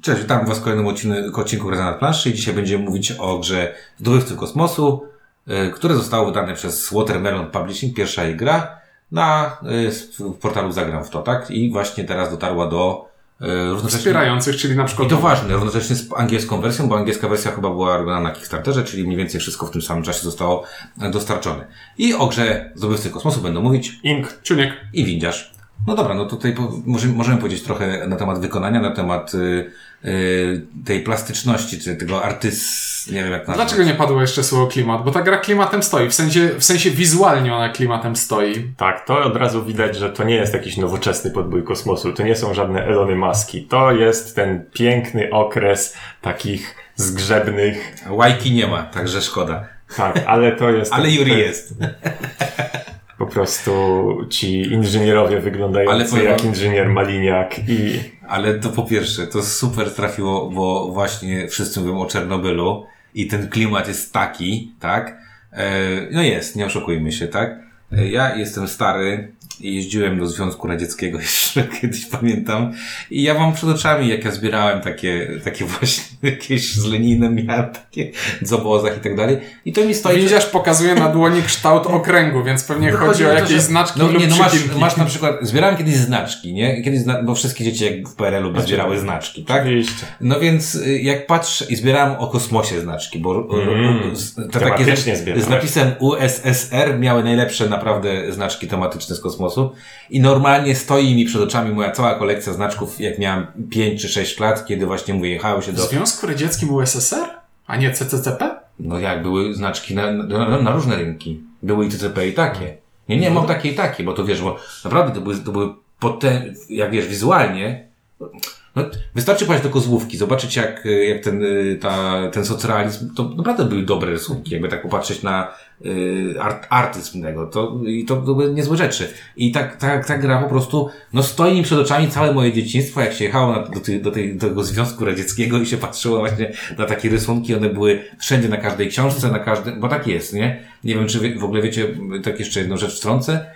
Cześć, witam Was w kolejnym odcinku, odcinku Gry na planszy i dzisiaj będziemy mówić o grze Zdobywcy Kosmosu, y, które zostało wydane przez Watermelon Publishing, pierwsza jej gra, na y, w portalu Zagram w to, tak? I właśnie teraz dotarła do y, równocześnie... Wspierających, czyli na przykład... I to ważne, równocześnie z angielską wersją, bo angielska wersja chyba była robiona na Kickstarterze, czyli mniej więcej wszystko w tym samym czasie zostało dostarczone. I o grze Zdobywcy Kosmosu będą mówić Ink, Ciuniek. i Windziarz. No dobra, no tutaj po, możemy, możemy powiedzieć trochę na temat wykonania, na temat y, y, tej plastyczności, czy tego artys... nie wiem jak nazwać. Dlaczego nie padło jeszcze słowo klimat? Bo ta gra klimatem stoi, w sensie, w sensie wizualnie ona klimatem stoi. Tak, to od razu widać, że to nie jest jakiś nowoczesny podbój kosmosu, to nie są żadne Elony Maski. To jest ten piękny okres takich zgrzebnych. Łajki nie ma, także szkoda. Tak, ale to jest. Ale Yuri to jest. Po prostu ci inżynierowie wyglądający Ale powiem jak wam- inżynier Maliniak i Ale to po pierwsze, to super trafiło, bo właśnie wszyscy mówią o Czernobylu i ten klimat jest taki, tak? E, no jest, nie oszukujmy się, tak? E, ja jestem stary i jeździłem do Związku Radzieckiego jeszcze kiedyś pamiętam i ja mam przed oczami, jak ja zbierałem takie, takie właśnie jakieś z Leninem, miałem takie w obozach i tak dalej i to mi stoi... Windziarz pokazuje na dłoni kształt okręgu, więc pewnie No chodzi o to, jakieś że- znaczki no, lub nie, no masz, masz na przykład, zbierałem kiedyś znaczki, nie? Kiedyś, zna, bo wszystkie dzieci jak w PRL-u by zbierały znaczki, tak? oczywiście. No więc y, jak patrzę i zbierałem o kosmosie znaczki, bo Mm, y, z- te takie z, z napisem USSR miały najlepsze naprawdę znaczki tematyczne z kosmosu i normalnie stoi mi przed oczami moja cała kolekcja znaczków, jak miałem 5 czy 6 lat, kiedy właśnie mówię, jechało się do... Związku Radzieckim USSR? A nie CCCP? No jak, były znaczki na, na, na różne rynki. Były i TCP i takie. Nie, nie, mam takie i takie, bo to wiesz, bo naprawdę to były, to były potem, jak wiesz, wizualnie, no, wystarczy pojechać do Kozłówki, zobaczyć jak, jak ten, y, ta, ten socrealizm, to naprawdę były dobre rysunki, jakby tak popatrzeć na art, artyzm to, i to, były niezłe rzeczy. I tak, tak, ta gra po prostu, no stoi mi przed oczami całe moje dzieciństwo, jak się jechało na, do, tej, do, tej, do tego Związku Radzieckiego i się patrzyło właśnie na takie rysunki, one były wszędzie na każdej książce, na każdym, bo tak jest, nie? Nie wiem, czy wy, w ogóle wiecie, tak jeszcze jedną rzecz wtrącę,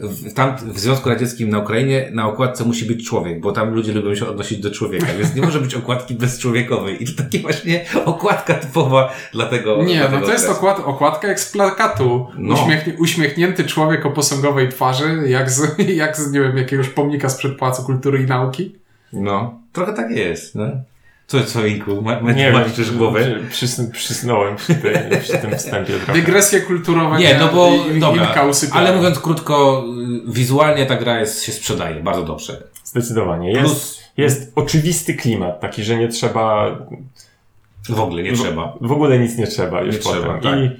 w, tam w Związku Radzieckim na Ukrainie na okładce musi być człowiek, bo tam ludzie lubią się odnosić do człowieka, więc nie może być okładki bezczłowiekowej. I to takie właśnie okładka typowa dla tego. Nie, dla no to jest okład, okładka jak z plakatu. No. Uśmiechni, uśmiechnięty człowiek o posągowej twarzy, jak z, jak z, nie wiem, jakiegoś pomnika sprzed Pałacu Kultury i Nauki. No, trochę tak jest, no. Co, co, Inku? Ma, ma, Nie masz też głowę? czy- Przys, przysnąłem przy, tej, przy tym wstępie trochę. Dygresje kulturowe. Nie, no bo, i- dobra, ale mówiąc krótko, y, wizualnie ta gra jest, się sprzedaje bardzo dobrze. Zdecydowanie. Jest, Plus- jest oczywisty klimat, taki, że nie trzeba W ogóle nie w, trzeba. W ogóle nic nie trzeba już Nie potem. trzeba, tak. I,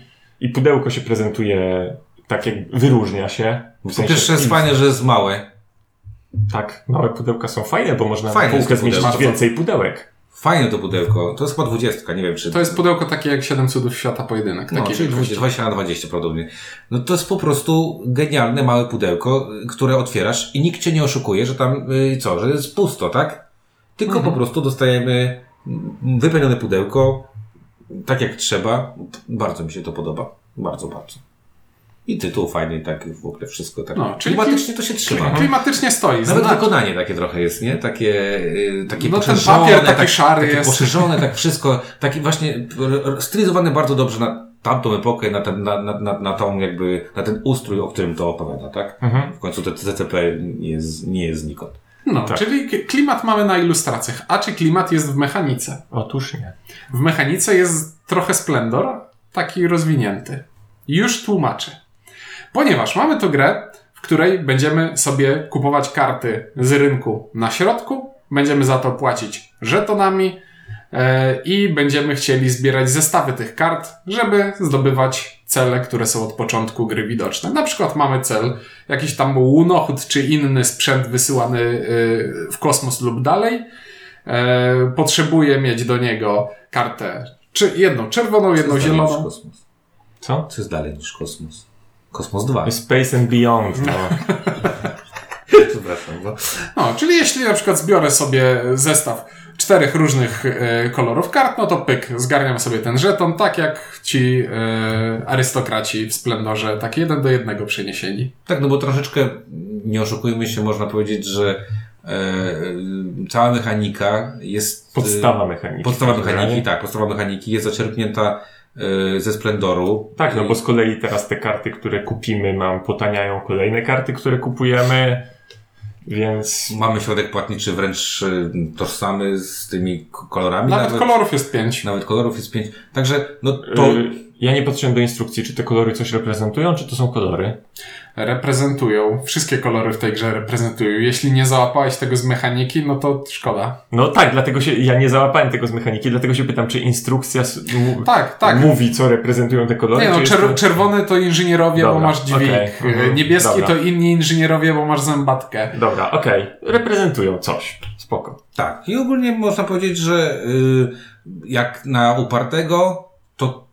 I pudełko się prezentuje tak jak wyróżnia się. W Po pierwsze jest fajne, że jest małe. Tak, małe pudełka są fajne, bo można Fajne na półkę pudełko. zmieścić więcej pudełek. Fajne to pudełko. To jest chyba dwudziestka, nie wiem czy... To jest pudełko takie jak Siedem Cudów Świata Pojedynek. No, Takie czyli 20, 20 na 20 prawdopodobnie. No to jest po prostu genialne małe pudełko, które otwierasz i nikt cię nie oszukuje, że tam y, co, że jest pusto, tak? Tylko Mhm. po prostu dostajemy mm, wypełnione pudełko, tak jak trzeba. Bardzo mi się to podoba. Bardzo, bardzo. I tytuł fajny, i tak w ogóle wszystko tak. No, czyli klimatycznie to się trzyma. Klimatycznie stoi. Nawet Zna- wykonanie takie trochę jest, nie? Takie, y, takie No ten poszerzone, papier taki tak, szary takie jest. poszerzone, tak wszystko, taki właśnie stylizowane bardzo dobrze na tamtą epokę, na ten, na, na, na, na tą jakby, na ten ustrój, o którym to opowiada, tak? Mhm. W końcu te TCP nie jest, nie jest znikąd. No, Tak. czyli klimat mamy na ilustracjach. A czy klimat jest w mechanice? Otóż nie. W mechanice jest trochę splendor, taki rozwinięty. Już tłumaczę. Ponieważ mamy tu grę, w której będziemy sobie kupować karty z rynku na środku, będziemy za to płacić żetonami e, i będziemy chcieli zbierać zestawy tych kart, żeby zdobywać cele, które są od początku gry widoczne. Na przykład mamy cel, jakiś tam łunochód czy inny sprzęt wysyłany e, w kosmos lub dalej. E, potrzebuję mieć do niego kartę, czy jedną czerwoną, jedną zieloną. Co? Co jest dalej niż kosmos? Kosmos 2. Space and Beyond, no. Przepraszam, bo... No, czyli jeśli na przykład zbiorę sobie zestaw czterech różnych e, kolorów kart, no to pyk, zgarniam sobie ten żeton, tak jak ci e, arystokraci w Splendorze, tak jeden do jednego przeniesieni. Tak, no bo troszeczkę, nie oszukujmy się, można powiedzieć, że cała mechanika jest... Podstawa mechaniki. Podstawa mechaniki, tak, podstawa mechaniki jest zaczerpnięta e, ze Splendoru. Tak, no bo z kolei teraz te karty, które kupimy, nam potaniają kolejne karty, które kupujemy, więc... Mamy środek płatniczy wręcz e, tożsamy z tymi kolorami. Nawet, kolorów jest pięć. Nawet kolorów jest pięć. Także, no to... Y, Ja nie patrzyłem do instrukcji, czy te kolory coś reprezentują, czy to są kolory. Reprezentują. Wszystkie kolory w tej grze reprezentują. Jeśli nie załapałeś tego z mechaniki, no to szkoda. No tak, dlatego się, ja nie załapałem tego z mechaniki, dlatego się pytam, czy instrukcja Tak, tak. mówi, co reprezentują te kolory, Nie no, czer to... czerwony to inżynierowie, bo Dobra, masz dźwig. okej, mhm, Niebieski dobra. to inni inżynierowie, bo masz zębatkę. Dobra, okej, reprezentują coś, spoko. Tak. I ogólnie można powiedzieć, że y, jak na upartego,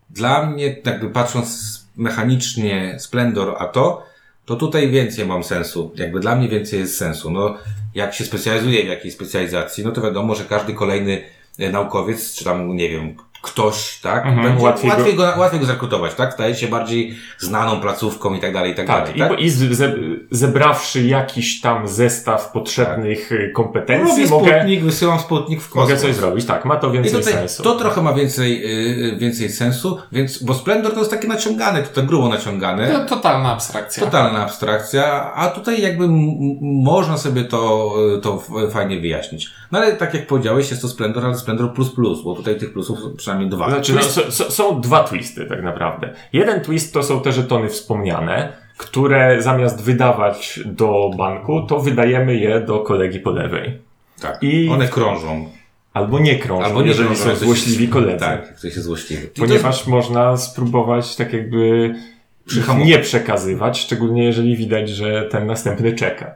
dla mnie, jakby patrząc mechanicznie Splendor, a to, to tutaj więcej mam sensu. Jakby dla mnie więcej jest sensu. No, jak się specjalizuje w jakiejś specjalizacji, no to wiadomo, że każdy kolejny e, naukowiec, czy tam, nie wiem, ktoś, tak, Mhm, będzie łatwiej łatwiej, go- go, łatwiej go zrekrutować, tak? Staje się bardziej znaną placówką i tak dalej, i tak, Tak, dalej, i, tak? bo- i ze, zebrawszy jakiś tam zestaw potrzebnych y, kompetencji, Robię mogę, sputnik, wysyłam sputnik w kosmos. mogę coś zrobić. Tak, ma to więcej tutaj sensu. to trochę ma więcej, yy, więcej sensu, więc, bo Splendor to jest takie naciągane, to tak grubo naciągane, To totalna abstrakcja. totalna abstrakcja, a tutaj jakby m- m- można sobie to, y, to fajnie wyjaśnić. No ale tak jak powiedziałeś, jest to Splendor, ale Splendor plus plus, bo tutaj tych plusów są przynajmniej dwa. Znaczy, no, s- s- są dwa twisty tak naprawdę. Jeden twist to są te żetony wspomniane, które zamiast wydawać do banku, to wydajemy je do kolegi po lewej. tak. i- One krążą. Albo nie krążą, Albo nie jeżeli krążą, są złośliwi jest- koledzy. Tak, ktoś jest złośliwy. Ponieważ można spróbować tak jakby Przyhamować. nie przekazywać, szczególnie jeżeli widać, że ten następny czeka.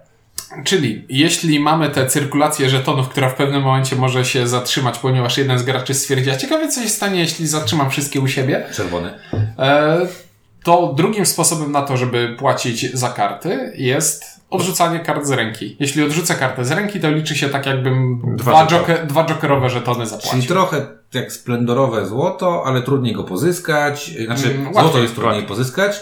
Czyli jeśli mamy tę cyrkulację żetonów, która w pewnym momencie może się zatrzymać, ponieważ jeden z graczy stwierdzi, a ciekawe co się stanie, jeśli zatrzymam wszystkie u siebie, czerwony. e, to drugim sposobem na to, żeby płacić za karty jest odrzucanie kart z ręki. Jeśli odrzucę kartę z ręki, to liczy się tak jakbym Dwa dwa, żetony. joker, dwa jokerowe żetony Czyli zapłacił. trochę jak splendorowe złoto, ale trudniej go pozyskać. Znaczy, Mm, złoto jest trudniej łatwiej. pozyskać.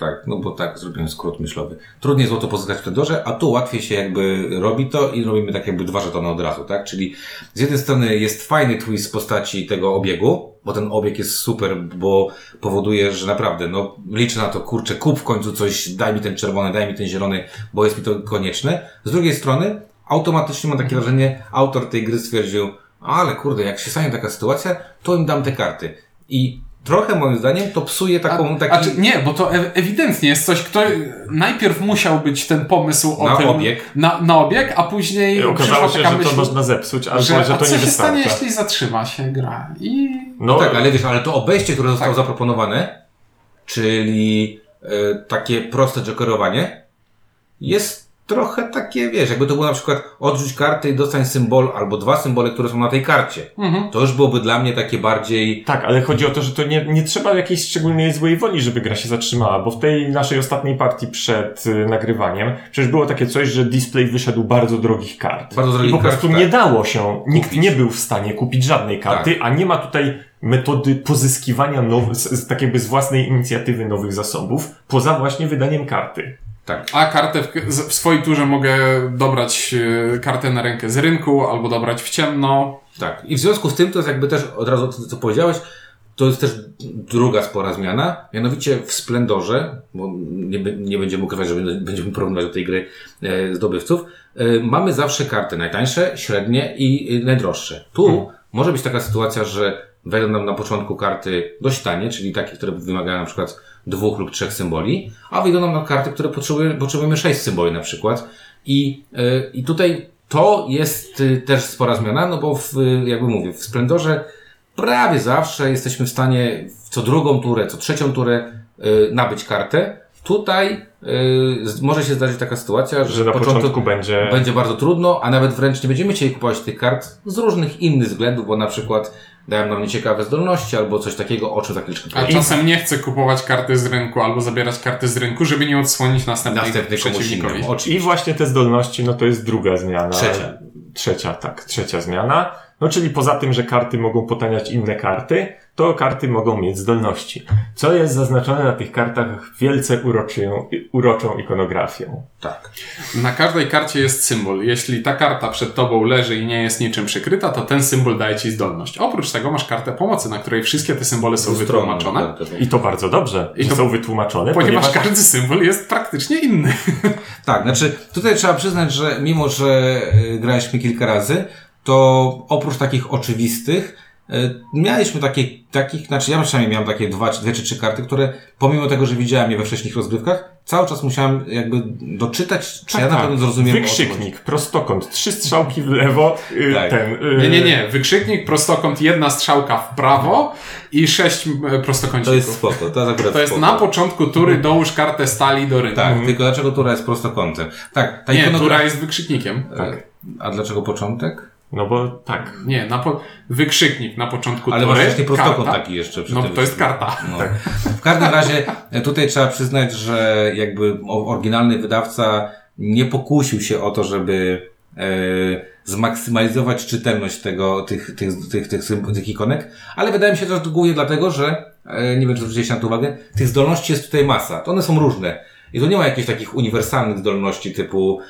Tak, no bo tak, zrobiłem skrót myślowy. Trudniej złoto pozyskać w splendorze, a tu łatwiej się jakby robi to i robimy tak jakby dwa żetony od razu, tak? Czyli z jednej strony jest fajny twist w postaci tego obiegu, bo ten obieg jest super, bo powoduje, że naprawdę, no liczę na to, kurczę, kup w końcu coś, daj mi ten czerwony, daj mi ten zielony, bo jest mi to konieczne. Z drugiej strony, automatycznie mam takie wrażenie, autor tej gry stwierdził, ale kurde, jak się stanie taka sytuacja, to im dam te karty. I trochę moim zdaniem to psuje taką, A, taki... a czy, nie, bo to e- ewidentnie jest coś, kto najpierw musiał być ten pomysł o Na tym, obieg. Na, na obieg, a później Okazało przyszła się, taka że myśl, to można zepsuć, albo że, że a to co nie się stanie, wystarcza. jeśli zatrzyma się gra? I No, tak, ale wiesz, ale to obejście, które zostało Tak. zaproponowane, czyli e, takie proste jokerowanie, jest trochę takie, wiesz, jakby to było na przykład odrzuć kartę i dostań symbol, albo dwa symbole, które są na tej karcie. mhm. To już byłoby dla mnie takie bardziej... Tak, ale chodzi o to, że to nie, nie trzeba jakiejś szczególnej złej woli, żeby gra się zatrzymała, bo w tej naszej ostatniej partii przed y, nagrywaniem przecież było takie coś, że display wyszedł bardzo drogich kart. Bardzo drogich I po kart, prostu tak. nie dało się, nikt Kupić. nie był w stanie kupić żadnej karty, a nie ma tutaj metody pozyskiwania nowych, tak jakby z własnej inicjatywy nowych zasobów, poza właśnie wydaniem karty. Tak. A kartę w, w swojej turze mogę dobrać e, kartę na rękę z rynku, albo dobrać w ciemno. Tak. I w związku z tym to jest jakby też od razu to, co powiedziałeś, to jest też druga spora zmiana, mianowicie w Splendorze, bo nie, nie będziemy ukrywać, że będziemy porównywać do tej gry e, zdobywców, e, mamy zawsze karty najtańsze, średnie i e, najdroższe. Tu Hmm. może być taka sytuacja, że wejdą nam na początku karty dość tanie, czyli takie, które wymagają na przykład dwóch lub trzech symboli, a wyjdą nam na karty, które potrzebujemy, potrzebujemy sześć symboli na przykład. I, e, I tutaj to jest y, też spora zmiana, no bo w, jakby mówię, w Splendorze prawie zawsze jesteśmy w stanie w co drugą turę, co trzecią turę y, nabyć kartę. Tutaj może się zdarzyć taka sytuacja, że, Że na początku będzie... będzie bardzo trudno, a nawet wręcz nie będziemy chcieli kupować tych kart z różnych innych względów, bo na przykład dają nam nieciekawe zdolności albo coś takiego, o czym za chwileczkę A czasem nie chcę kupować karty z rynku, albo zabierać karty z rynku, żeby nie odsłonić następnej Następny przeciwnikowi. I właśnie te zdolności, no to jest druga zmiana. Trzecia. Trzecia, tak, trzecia zmiana. No czyli poza tym, że karty mogą potaniać inne karty, to karty mogą mieć zdolności. Co jest zaznaczone na tych kartach wielce uroczą, uroczą ikonografią. Tak. Na każdej karcie jest symbol. Jeśli ta karta przed tobą leży i nie jest niczym przykryta, to ten symbol daje ci zdolność. Oprócz tego masz kartę pomocy, na której wszystkie te symbole są wytłumaczone. I to bardzo dobrze, I że to- są wytłumaczone, Ponieważ ponieważ każdy symbol jest praktycznie inny. Tak, znaczy tutaj trzeba przyznać, że mimo, że y, graliśmy kilka razy, to oprócz takich oczywistych, mieliśmy takie, takich, znaczy ja przynajmniej miałem takie dwa, czy- dwie czy trzy karty, które pomimo tego, że widziałem je we wcześniejszych rozgrywkach, cały czas musiałem jakby doczytać, czy ja na Tak, pewno zrozumiem. Wykrzyknik, prostokąt, trzy strzałki w lewo, y, Tak. ten... y, Nie, nie, nie. Wykrzyknik, prostokąt, jedna strzałka w prawo i sześć e, To prostokącików. jest spoko, to jest akurat To jest spoko. na początku tury dołóż kartę stali do rynku. Tak, tylko dlaczego tura jest prostokątem? Tak, ta Nie, ikonografia- tura jest wykrzyknikiem. E, A dlaczego początek? No bo tak. Nie, na po... wykrzyknik na początku Ale właśnie prostokąt karta. taki jeszcze. przy No tym to jest karta. No. W każdym razie e, tutaj trzeba przyznać, że jakby oryginalny wydawca nie pokusił się o to, żeby e, zmaksymalizować czytelność tego, tych, tych, tych, tych, symb- tych ikonek, ale wydaje mi się to głównie dlatego, że e, nie wiem, czy zwróciliście na to uwagę, tych zdolności jest tutaj masa. To one są różne. I to nie ma jakichś takich uniwersalnych zdolności typu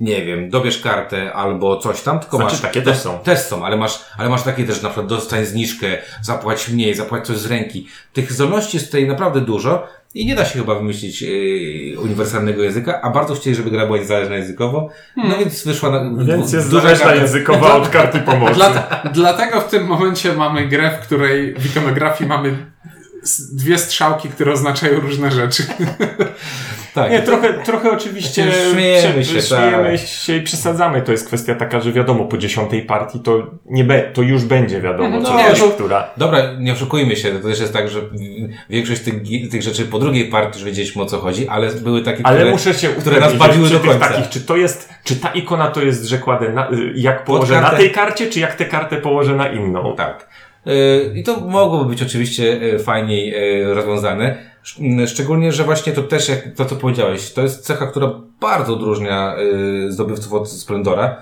nie wiem, dobierz kartę albo coś tam, tylko Znaczy, masz... takie też są. Też są, ale masz, ale masz takie też, na przykład dostań zniżkę, zapłać mniej, zapłać coś z ręki. Tych zdolności jest tutaj naprawdę dużo i nie da się chyba wymyślić yy, uniwersalnego języka, a bardzo chcieli, żeby gra była niezależna językowo, no więc wyszła na... Hmm. Więc jest zależna karta- językowa od karty pomocy. Dla, dlatego w tym momencie mamy grę, w której w ikonografii mamy dwie strzałki, które oznaczają różne rzeczy. Tak. Nie, trochę, trochę oczywiście Śmiejemy się, śmiejemy tak. się i przesadzamy. To jest kwestia taka, że wiadomo, po dziesiątej partii to nie be, to już będzie wiadomo, No, co jest to- która. Dobra, nie oszukujmy się, to też jest tak, że większość tych, tych rzeczy po drugiej partii już wiedzieliśmy o co chodzi, ale były takie, Ale które, muszę się które nas bawiły do końca. Takich, czy to jest, czy ta ikona to jest, że kładę na, y, jak położę na tej karcie, czy jak tę kartę położę na inną. Tak. Yy, I to mogłoby być oczywiście yy, fajniej yy, rozwiązane. Szczególnie, że właśnie to też, jak to co powiedziałeś, to jest cecha, która bardzo odróżnia zdobywców od Splendora,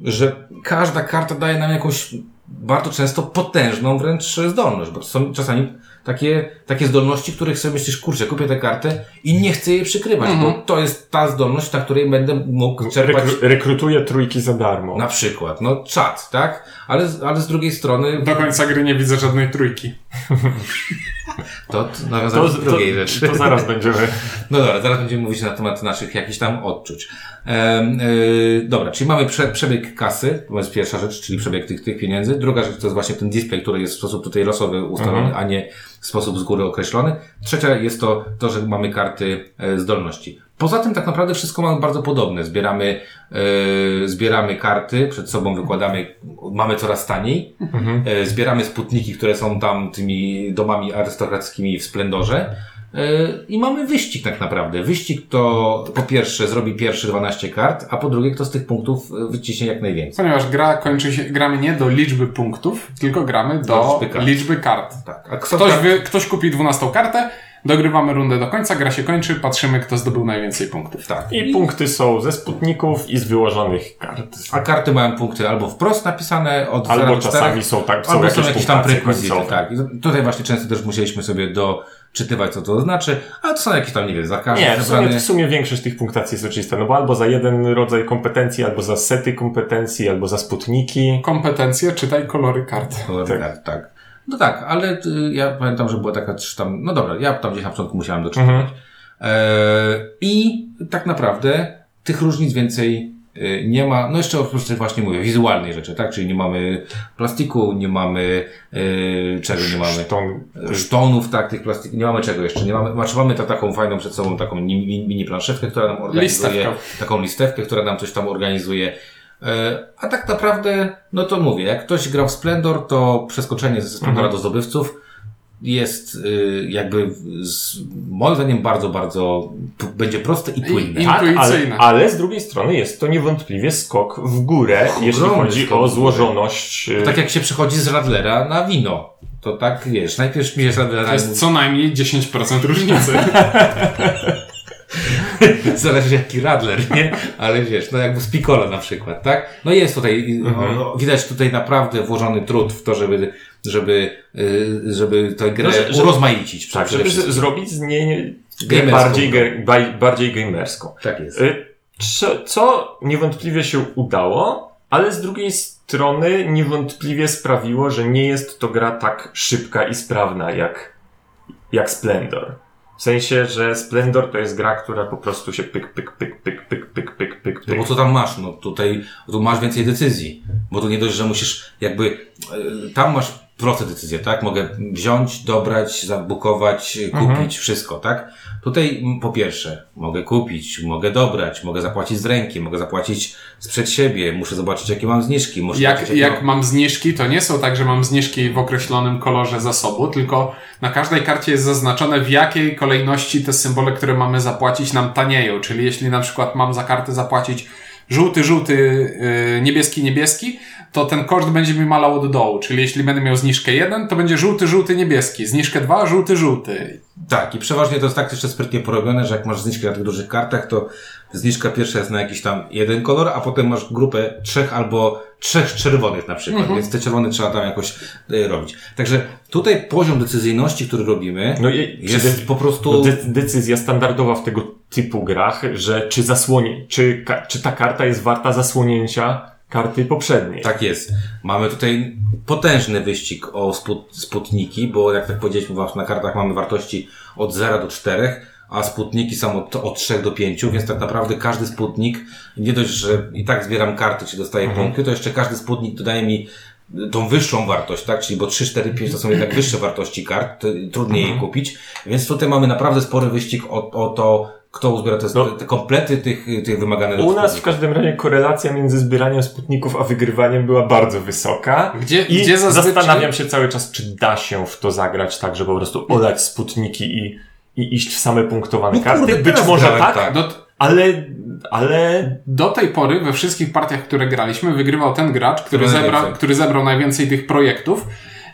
że każda karta daje nam jakąś bardzo często potężną wręcz zdolność, bo są czasami takie, takie zdolności, których sobie myślisz, kurczę, kupię tę kartę i nie chcę jej przykrywać, bo to jest ta zdolność, na której będę mógł czerpać Rekru, rekrutuję trójki za darmo. na przykład, no czat, tak? Ale, ale z drugiej strony Do końca gry nie widzę żadnej trójki. To, to do drugiej to, rzeczy. to zaraz będziemy. No dobra, zaraz będziemy mówić na temat naszych jakichś tam odczuć. Ehm, yy, dobra, czyli mamy prze, przebieg kasy, to jest pierwsza rzecz, czyli przebieg tych, tych pieniędzy. Druga rzecz to jest właśnie ten display, który jest w sposób tutaj losowy ustalony, Mhm. a nie w sposób z góry określony. Trzecia jest to, to że mamy karty e, zdolności. Poza tym tak naprawdę wszystko mamy bardzo podobne. Zbieramy, e, zbieramy karty, przed sobą wykładamy, mamy coraz taniej. E, zbieramy sputniki, które są tam tymi domami arystokrackimi w splendorze. E, I mamy wyścig tak naprawdę. Wyścig to po pierwsze zrobi pierwsze 12 kart, a po drugie kto z tych punktów wyciśnie jak najwięcej. Ponieważ gra kończy się, gramy nie do liczby punktów, tylko gramy do liczby kart. liczby kart. Tak. A kto Ktoś, tak- wy, ktoś kupi 12 kartę, dogrywamy rundę do końca, gra się kończy, patrzymy kto zdobył najwięcej punktów. tak. I punkty są ze sputników i z wyłożonych kart. A karty mają punkty albo wprost napisane od 0 Albo do 4, czasami są tak, są albo jakieś, są jakieś tam prekwizyty, tak. I tutaj właśnie często też musieliśmy sobie doczytywać, co to znaczy, a to są jakieś tam, nie wiem, za każdy Nie, w sumie, w sumie większość tych punktacji jest oczywista, no bo albo za jeden rodzaj kompetencji, albo za sety kompetencji, albo za sputniki. Kompetencje, czytaj kolory kart. Kolor Tak. tak. tak. No tak, ale y, ja pamiętam, że była taka czy tam, no dobra, ja tam gdzieś na początku musiałem doczytać. Mhm. E, I tak naprawdę tych różnic więcej nie ma, no jeszcze oprócz tych właśnie mówię, wizualnej rzeczy, tak? Czyli nie mamy plastiku, nie mamy, y, czego nie mamy? Tą, Sztonów, tak, tych plastików, nie mamy czego jeszcze, nie mamy, znaczy mamy ta, taką fajną przed sobą taką mini, mini, planszewkę, która nam organizuje, Listewkę. taką listewkę, która nam coś tam organizuje. E, A tak naprawdę, no to mówię, jak ktoś grał w Splendor, to przeskoczenie ze Splendora do zdobywców jest y, jakby z, moim zdaniem bardzo, bardzo p- będzie proste i płynne. I- tak, ale, Intuicyjne. ale z drugiej strony jest to niewątpliwie skok w górę, jeśli Ogromny chodzi skok o złożoność. y, tak jak się przychodzi z Radlera na wino. To tak, wiesz, najpierw śmiejesz Radlera To jest co najmniej 10% różnicy. Zależy jaki Radler, nie? Ale wiesz, no jakby z Piccolo na przykład, tak? No jest tutaj, Mhm. no, widać tutaj naprawdę włożony trud w to, żeby żeby, y, żeby tę grę No, urozmaicić. Tak, żeby wszystkim. zrobić z niej Gamerską bardziej, baj- bardziej gamerską. Tak jest. Y, Co, co niewątpliwie się udało, ale z drugiej strony niewątpliwie sprawiło, że nie jest to gra tak szybka i sprawna jak, jak Splendor. W sensie, że Splendor to jest gra, która po prostu się pyk, pyk, pyk, pyk, pyk, pyk, pyk, pyk. No bo co tam masz? No tutaj, tu masz więcej decyzji. Bo tu nie dość, że musisz jakby, e, tam masz proste decyzje, tak? Mogę wziąć, dobrać, zabukować, kupić, Mhm. wszystko, tak? Tutaj po pierwsze, mogę kupić, mogę dobrać, mogę zapłacić z ręki, mogę zapłacić sprzed siebie, muszę zobaczyć jakie mam zniżki, muszę Jak, jakie jak mam zniżki, to nie są tak, że mam zniżki w określonym kolorze zasobu, tylko na każdej karcie jest zaznaczone, w jakiej kolejności te symbole, które mamy zapłacić, nam tanieją. Czyli jeśli na przykład mam za kartę zapłacić żółty, żółty, yy, niebieski, niebieski, to ten koszt będzie mi malał od dołu. Czyli jeśli będę miał zniżkę 1, to będzie żółty, żółty, niebieski. Zniżkę 2, żółty, żółty. Tak, i przeważnie to jest tak jeszcze sprytnie porobione, że jak masz zniżkę na tych dużych kartach, to zniżka pierwsza jest na jakiś tam jeden kolor, a potem masz grupę trzech albo trzech czerwonych na przykład, więc te czerwone trzeba tam jakoś y, robić. Także tutaj poziom decyzyjności, który robimy, No i jest po prostu... no, de- decyzja standardowa w tego typu grach, że czy zasłonie, czy, ka- czy ta karta jest warta zasłonięcia karty poprzedniej. Tak jest. Mamy tutaj potężny wyścig o sput, sputniki, bo jak tak powiedzieliśmy, właśnie na kartach mamy wartości od 0 do 4, a sputniki są od, od 3 do 5, więc tak naprawdę każdy sputnik, nie dość, że i tak zbieram karty, czy dostaję punkty, to jeszcze każdy sputnik dodaje mi tą wyższą wartość, tak? Czyli bo 3, 4, 5 to są jednak wyższe wartości kart, to trudniej je kupić, więc tutaj mamy naprawdę spory wyścig o, o to, kto uzbiera te, No. te komplety tych, tych wymaganych U nas w każdym razie korelacja między zbieraniem sputników a wygrywaniem była bardzo wysoka. Gdzie, I gdzie zazwyczaj... zastanawiam się cały czas, czy da się w to zagrać tak, żeby po prostu olać sputniki i, i iść w same punktowane No karty. kurde, Być może grałem tak, tak. Do, ale, ale Do tej pory we wszystkich partiach, które graliśmy, wygrywał ten gracz, który, zebrał, najwięcej. który zebrał najwięcej tych projektów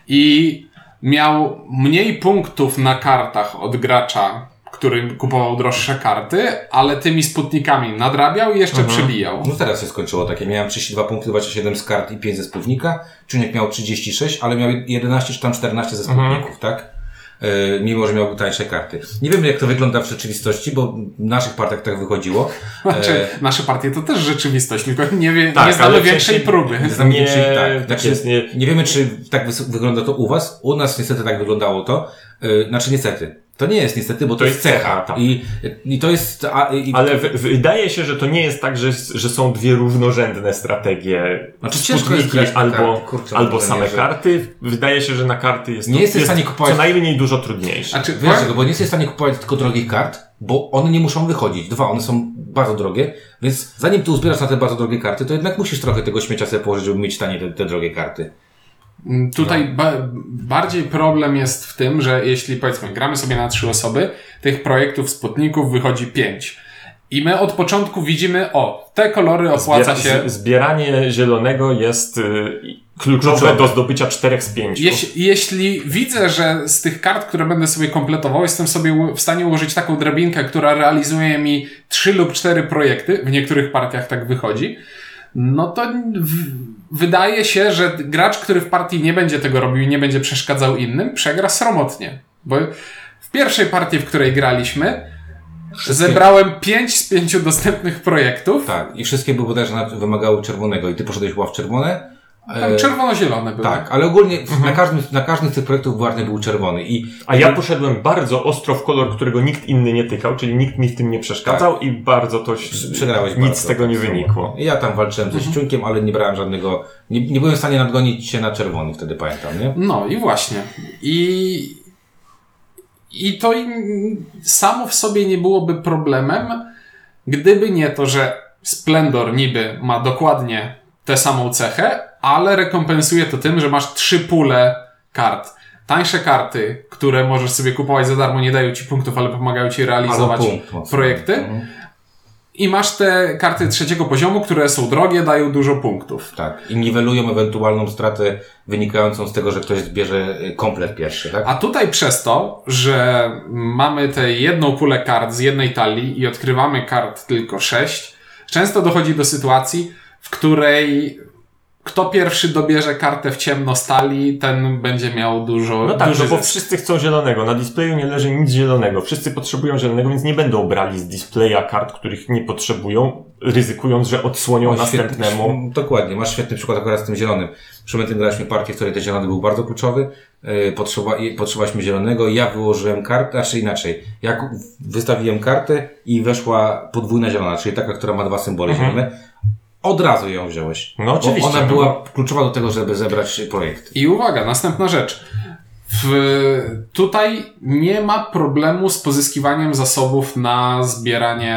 i miał mniej punktów na kartach od gracza, który kupował droższe karty, ale tymi sputnikami nadrabiał i jeszcze przybijał. No teraz się skończyło takie. Miałem 32 punkty, 27 z kart i 5 ze sputnika. Czuniek miał 36, ale miał 11 czy tam 14 ze sputników, tak? Yy, mimo, że miał tańsze karty. Nie wiem, jak to wygląda w rzeczywistości, bo w naszych partiach tak wychodziło. Znaczy, E, nasze partie to też rzeczywistość, tylko nie, wie, Tak, nie znamy ale większej próby. Znam Nie, większych, tak. tak Znaczy, jest, nie- nie wiemy, czy tak wygląda to u Was. U nas niestety tak wyglądało to. Yy, znaczy niestety. To nie jest niestety, bo to, To jest cecha. tak. I, I to jest... A, i, Ale w, wydaje się, że to nie jest tak, że, że są dwie równorzędne strategie. Znaczy, ciężko jest grać albo, karty, kurczę, albo same że- karty. Wydaje się, że na karty jest Nie to, jesteś w stanie kupować- co najmniej dużo trudniejsze. Znaczy, Wiesz? Bo nie jesteś w stanie kupować tylko drogich kart, bo one nie muszą wychodzić. Dwa, one są bardzo drogie, więc zanim ty uzbierasz na te bardzo drogie karty, to jednak musisz trochę tego śmiecia sobie położyć, żeby mieć tanie te, te drogie karty. Mm, Tutaj No. ba bardziej problem jest w tym, że jeśli powiedzmy gramy sobie na trzy osoby, tych projektów sputników wychodzi pięć. I my od początku widzimy, o, te kolory opłaca Zbier- się. Zbieranie zielonego jest y, kluczowe do zdobycia czterech z pięciu. Jeś, jeśli widzę, że z tych kart, które będę sobie kompletował, jestem sobie w stanie ułożyć taką drabinkę, która realizuje mi trzy lub cztery projekty, w niektórych partiach tak wychodzi, no to wydaje się, że gracz, który w partii nie będzie tego robił i nie będzie przeszkadzał innym, przegra sromotnie. Bo w pierwszej partii, w której graliśmy, zebrałem pięć z pięciu dostępnych projektów. Tak, i wszystkie były bodajże wymagały czerwonego i ty poszedłeś chyba w czerwone. Tam E, czerwono-zielone były. tak, ale ogólnie na, każdym, na każdym z tych projektów ważny był czerwony i A ja poszedłem bardzo ostro w kolor, którego nikt inny nie tykał, czyli nikt mi w tym nie przeszkadzał i bardzo to się- przegrałeś nic bardzo, z tego nie tak, wynikło. I Ja tam walczyłem ze ściunkiem, ale nie brałem żadnego, nie, nie byłem w stanie nadgonić się na czerwony wtedy, pamiętam, nie? No i właśnie. I, i to samo w sobie nie byłoby problemem, gdyby nie to, że Splendor niby ma dokładnie tę samą cechę, ale rekompensuje to tym, że masz trzy pule kart. Tańsze karty, które możesz sobie kupować za darmo, nie dają ci punktów, ale pomagają ci realizować punkt projekty. Mhm. I masz te karty trzeciego poziomu, które są drogie, dają dużo punktów. Tak, i niwelują ewentualną stratę wynikającą z tego, że ktoś zbierze y, komplet pierwszy, tak? A tutaj przez to, że mamy tę jedną pulę kart z jednej talii i odkrywamy kart tylko sześć, często dochodzi do sytuacji, w której kto pierwszy dobierze kartę w ciemno stali, ten będzie miał dużo. No tak, duży no bo zysk. wszyscy chcą zielonego. Na displayu nie leży nic zielonego. Wszyscy potrzebują zielonego, więc nie będą brali z displaya kart, których nie potrzebują, ryzykując, że odsłonią O, świetny- następnemu. Dokładnie, masz świetny przykład akurat z tym zielonym. Przypomnę, graliśmy partię, w której ten zielony był bardzo kluczowy. Yy, Potrzeba, potrzebowaliśmy zielonego. Ja wyłożyłem kartę, znaczy inaczej. Ja wystawiłem kartę i weszła podwójna zielona, czyli taka, która ma dwa symbole Mhm. zielone. Od razu ją wziąłeś. No oczywiście, Bo ona no. była kluczowa do tego, żeby zebrać projekt. I uwaga, następna rzecz. W, tutaj nie ma problemu z pozyskiwaniem zasobów na zbieranie,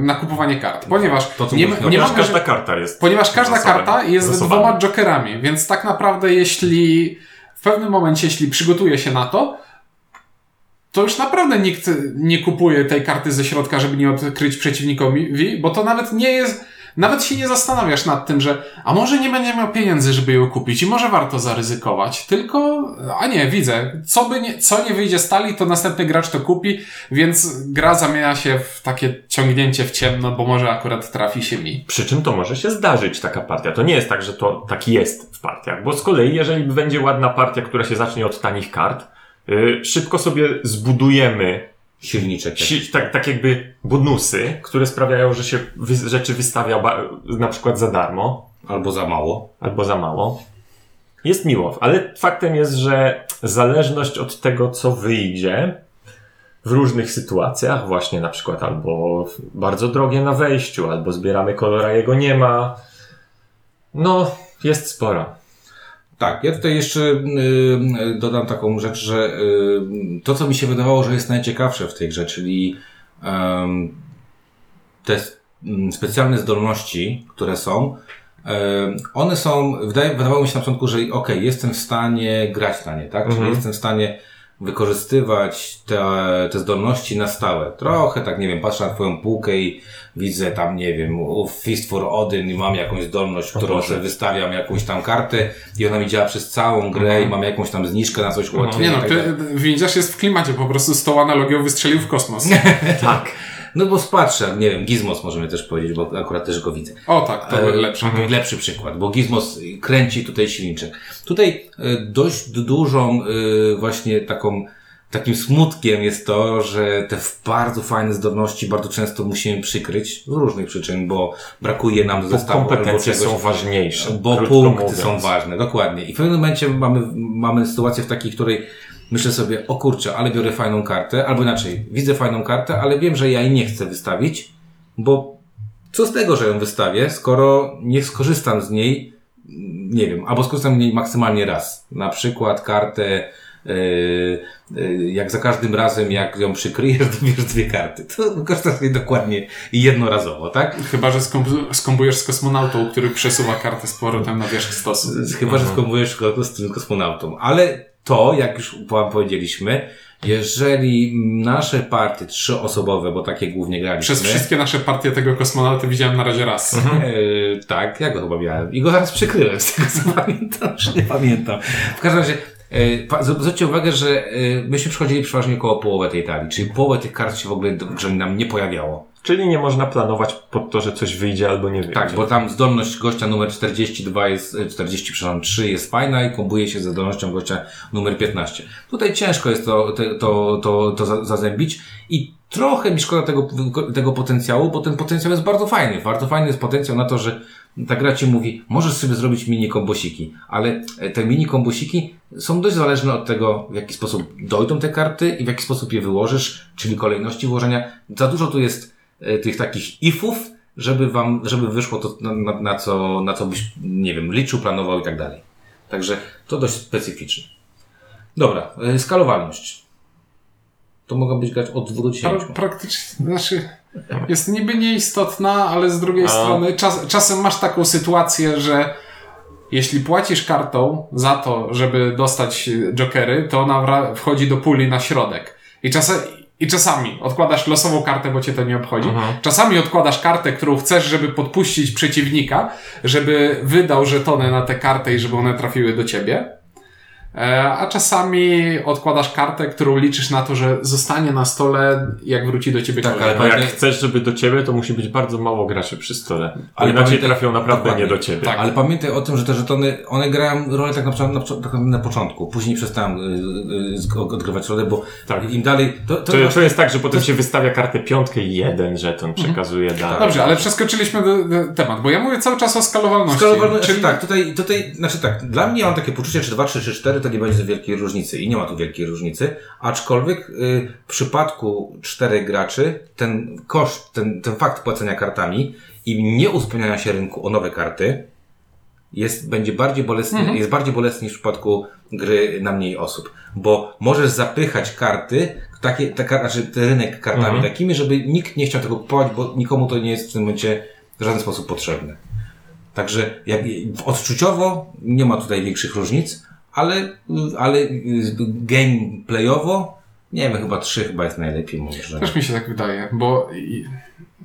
na kupowanie kart, ponieważ To, nie, mówisz, ma- nie Ponieważ każda karta jest. Ponieważ każda zasobem, karta jest zasobami. dwoma jokerami, więc tak naprawdę jeśli w pewnym momencie, jeśli przygotuje się na to, to już naprawdę nikt nie kupuje tej karty ze środka, żeby nie odkryć przeciwnikowi, bo to nawet nie jest, nawet się nie zastanawiasz nad tym, że a może nie będzie miał pieniędzy, żeby ją kupić i może warto zaryzykować, tylko, a nie, widzę, co by nie, co nie wyjdzie stali, to następny gracz to kupi, więc gra zamienia się w takie ciągnięcie w ciemno, bo może akurat trafi się mi. Przy czym to może się zdarzyć, taka partia. To nie jest tak, że to tak jest w partiach, bo z kolei, jeżeli będzie ładna partia, która się zacznie od tanich kart, yy, szybko sobie zbudujemy Silniczek. si- tak, tak jakby bonusy, które sprawiają, że się wy- rzeczy wystawia na przykład za darmo Albo za mało. albo za mało. Jest miło, ale faktem jest, że zależność od tego, co wyjdzie w różnych sytuacjach, właśnie na przykład albo bardzo drogie na wejściu, albo zbieramy kolor, a jego nie ma, no, jest spora. Tak, ja tutaj jeszcze y, y, dodam taką rzecz, że y, to, co mi się wydawało, że jest najciekawsze w tej grze, czyli te mm, specjalne zdolności, które są, one są, wydaje, wydawało mi się na początku, że okej, jestem w stanie grać na nie, tak? Czyli Mhm. jestem w stanie wykorzystywać te, te zdolności na stałe. Trochę tak, nie wiem, patrzę na twoją półkę i widzę tam, nie wiem, Fist for Odin i mam jakąś zdolność, którą sobie wystawiam jakąś tam kartę i ona mi działa przez całą grę i mam jakąś tam zniżkę na coś ułatwienie. Nie no, i tak ty. Windziarz jest w klimacie, po prostu z tą analogią wystrzelił w kosmos. Tak. No bo patrzę, nie wiem, Gizmos możemy też powiedzieć, bo akurat też go widzę. O tak, to E, lepsze. mhm, Lepszy przykład, bo Gizmos kręci tutaj silniczek. Tutaj e, dość du- dużą e, właśnie taką takim smutkiem jest to, że te w- bardzo fajne zdolności bardzo często musimy przykryć z różnych przyczyn, bo brakuje nam Bo zestawu kompetencje czegoś. są ważniejsze. Bo punkty mówiąc. są ważne, dokładnie. I w pewnym momencie mamy, mamy sytuację w takiej, której myślę sobie, o kurczę, ale biorę fajną kartę, albo inaczej, widzę fajną kartę, ale wiem, że ja jej nie chcę wystawić, bo co z tego, że ją wystawię, skoro nie skorzystam z niej, nie wiem, albo skorzystam z niej maksymalnie raz. Na przykład kartę, yy, yy, jak za każdym razem, jak ją przykryjesz, to bierzesz dwie karty. To korzystasz niej dokładnie jednorazowo, tak? Chyba, że skomb- skombujesz z kosmonautą, który przesuwa kartę z powrotem na wierzch stosu. Chyba, że skombujesz go z tym kosmonautą. Ale to, jak już wam powiedzieliśmy, jeżeli nasze partie trzyosobowe, bo takie głównie graliśmy. Przez wszystkie nasze partie tego kosmonauty widziałem na razie raz. E, tak, ja go chyba miałem. I go zaraz przykryłem, z tego co pamiętam, że nie pamiętam. W każdym razie, e, zwróćcie uwagę, że e, myśmy przechodzili przeważnie około połowę tej talii, czyli połowę tych kart się w ogóle grze nam nie pojawiało. Czyli nie można planować pod to, że coś wyjdzie albo nie wyjdzie. Tak, bo tam zdolność gościa numer 42 jest, e, 40, przepraszam, 3 jest fajna i kombuje się ze zdolnością gościa numer 15. Tutaj ciężko jest to, to, to, to za- zazębić i trochę mi szkoda tego, tego potencjału, bo ten potencjał jest bardzo fajny. Bardzo fajny jest potencjał na to, że ta gra ci mówi, możesz sobie zrobić mini kombosiki, ale e, te mini kombosiki są dość zależne od tego, w jaki sposób dojdą te karty i w jaki sposób je wyłożysz, czyli kolejności włożenia. Za dużo tu jest e, tych takich ifów, żeby wam, żeby wyszło to na, na, na co, na co byś, nie wiem, liczył, planował i tak dalej. Także to dość specyficzne. Dobra, e, skalowalność. To mogą być grać od 2 do 10. Pra- praktycznie, znaczy, jest niby nieistotna, ale z drugiej A. strony czas, czasem masz taką sytuację, że jeśli płacisz kartą za to, żeby dostać jokery, to ona wchodzi do puli na środek. I, czasem, I czasami odkładasz losową kartę, bo cię to nie obchodzi. Czasami odkładasz kartę, którą chcesz, żeby podpuścić przeciwnika, żeby wydał żetony na tę kartę i żeby one trafiły do ciebie. E, a czasami odkładasz kartę, którą liczysz na to, że zostanie na stole, jak wróci do ciebie Tak, kolejny. ale jak chcesz, żeby do ciebie, to musi być bardzo mało graczy przy stole. Ale inaczej pamiętaj- trafią naprawdę dokładnie. nie do ciebie. Tak. Ale pamiętaj o tym, że te żetony, one grają rolę tak na, początku- na, początku- tak na początku. Później przestałem y, y, z- odgrywać rolę, bo Tak. im dalej... To, to, To, to jest tak, że potem się wystawia kartę piątkę i jeden żeton przekazuje dalej. Dobrze, ale przeskoczyliśmy do, do temat, bo ja mówię cały czas o skalowalności. Skalowalność, czyli tak, tutaj, tutaj, znaczy tak, dla mnie mam takie poczucie, czy 2, 3, czy 4 to nie będzie wielkiej różnicy i nie ma tu wielkiej różnicy, aczkolwiek y, w przypadku czterech graczy ten koszt, ten, ten fakt płacenia kartami i nie usprawniania się rynku o nowe karty jest, będzie bardziej bolesny, jest bardziej bolesny niż w przypadku gry na mniej osób, bo możesz zapychać karty, takie, ta, kar- znaczy ten rynek kartami takimi, żeby nikt nie chciał tego kupować, bo nikomu to nie jest w tym momencie w żaden sposób potrzebne. Także jak, odczuciowo nie ma tutaj większych różnic, ale, ale gameplayowo nie wiem, chyba trzy chyba jest najlepiej może. Też mi się tak wydaje, bo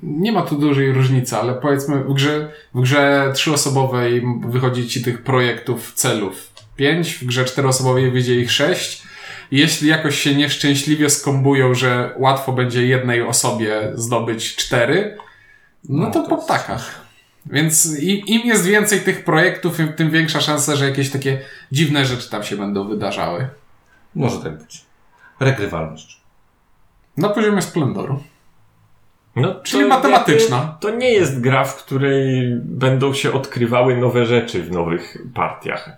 nie ma tu dużej różnicy, ale powiedzmy w grze, w grze trzyosobowej wychodzi ci tych projektów celów pięć, w grze czteroosobowej wyjdzie ich sześć. Jeśli jakoś się nieszczęśliwie skombują, że łatwo będzie jednej osobie zdobyć cztery, no, No to to po ptakach. Więc im, im jest więcej tych projektów, tym większa szansa, że jakieś takie dziwne rzeczy tam się będą wydarzały. Może tak być. Regrywalność. Na poziomie Splendoru. No, Czyli to matematyczna. jakby- To nie jest gra, w której będą się odkrywały nowe rzeczy w nowych partiach.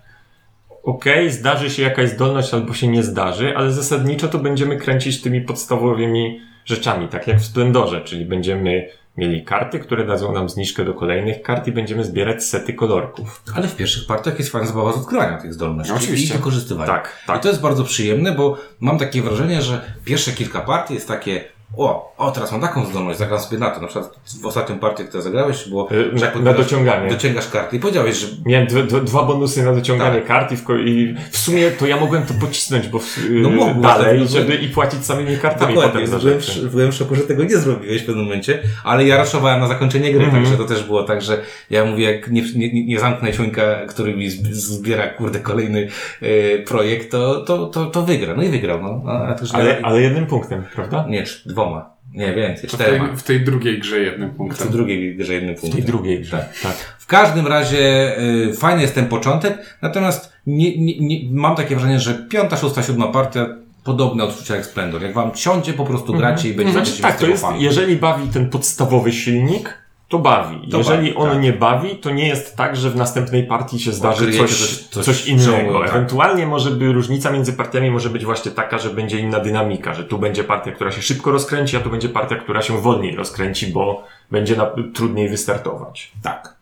Okej, zdarzy się jakaś zdolność albo się nie zdarzy, ale zasadniczo to będziemy kręcić tymi podstawowymi rzeczami, tak jak w Splendorze, czyli będziemy mieli karty, które dadzą nam zniżkę do kolejnych kart i będziemy zbierać sety kolorków. Ale w pierwszych partiach jest fajna zabawa z odkrywania tych zdolności No, oczywiście. i wykorzystywania. Tak, tak. I to jest bardzo przyjemne, bo mam takie wrażenie, że pierwsze kilka partii jest takie o, o, teraz mam taką zdolność, zagram sobie na to. Na przykład w ostatnim partii, które zagrałeś, było, Y, na- na dociąganie. Dociągasz karty i powiedziałeś, że Miałem dwa, dwa- dwa bonusy na dociąganie Tak. kart i w, i w sumie to ja mogłem to pocisnąć, bo w, No yy, mogłeś, dalej, tak, no, żeby i płacić samymi kartami Dokładnie, potem za byłem, rzeczy. byłem w szoku, że tego nie zrobiłeś w pewnym momencie, ale ja raszowałem na zakończenie gry, Mhm. także to też było tak, że ja mówię, jak nie, nie, nie zamknę siońka, który mi zb- zbiera, kurde, kolejny e, projekt, to, to, to, to wygra. No i wygrał, no. A, a Ale, ale jednym punktem, prawda? Nie, cz- dwoma. Nie, więcej, w, tej, w tej drugiej grze jednym W punktem. drugiej grze jednym W punktem. tej drugiej grze. Tak. W każdym razie y, fajny jest ten początek, natomiast nie, nie, nie, mam takie wrażenie, że piąta, szósta, siódma partia podobne odczucia jak Splendor. Jak wam ciądzie, po prostu gracie i będziecie Znaczy, tak, to jest, jeżeli bawi ten podstawowy silnik, to bawi. To jeżeli bawi, on tak. nie bawi, to nie jest tak, że w następnej partii się zdarzy Odkryjecie coś, coś- coś, coś innego. tak. Ewentualnie może by różnica między partiami może być właśnie taka, że będzie inna dynamika, że tu będzie partia, która się szybko rozkręci, a tu będzie partia, która się wolniej rozkręci, bo będzie na, trudniej wystartować. Tak.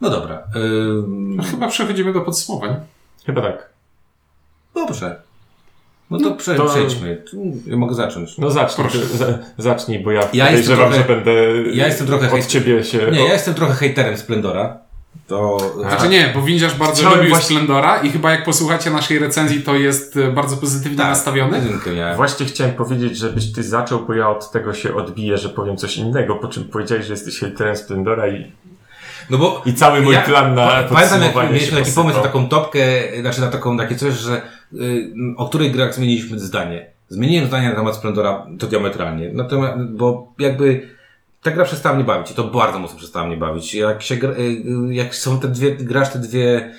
No dobra. No, Ym, chyba przechodzimy do podsumowań. Chyba tak. dobrze. No to, prze, to- przejdźmy. Ja mogę zacząć. No zacznij, za, zacznij, bo ja, Ja jestem podejrzewam, trochę- że będę ja jestem trochę od hejt- ciebie się... Nie, ja jestem trochę hejterem Splendora. To... Znaczy nie, bo Windziarz bardzo Chciałem lubił właśnie- Splendora i chyba jak posłuchacie naszej recenzji, to jest e, bardzo pozytywnie Tak, nastawiony. miałem. Właśnie chciałem powiedzieć, żebyś ty zaczął, bo ja od tego się odbiję, że powiem coś innego, po czym powiedziałeś, że jesteś hejterem Splendora i, No bo i cały mój Ja- plan na Pa- Pamiętam, jak mieliśmy taki pomysł na taką topkę, znaczy na taką, takie coś, że y, o których grach zmieniliśmy zdanie. Zmieniłem zdanie na temat Splendora to diametralnie. Natomiast, bo jakby ta gra przestała mnie bawić i to bardzo mocno przestała mnie bawić. Jak się, gra- y, y, jak są te dwie, grasz te dwie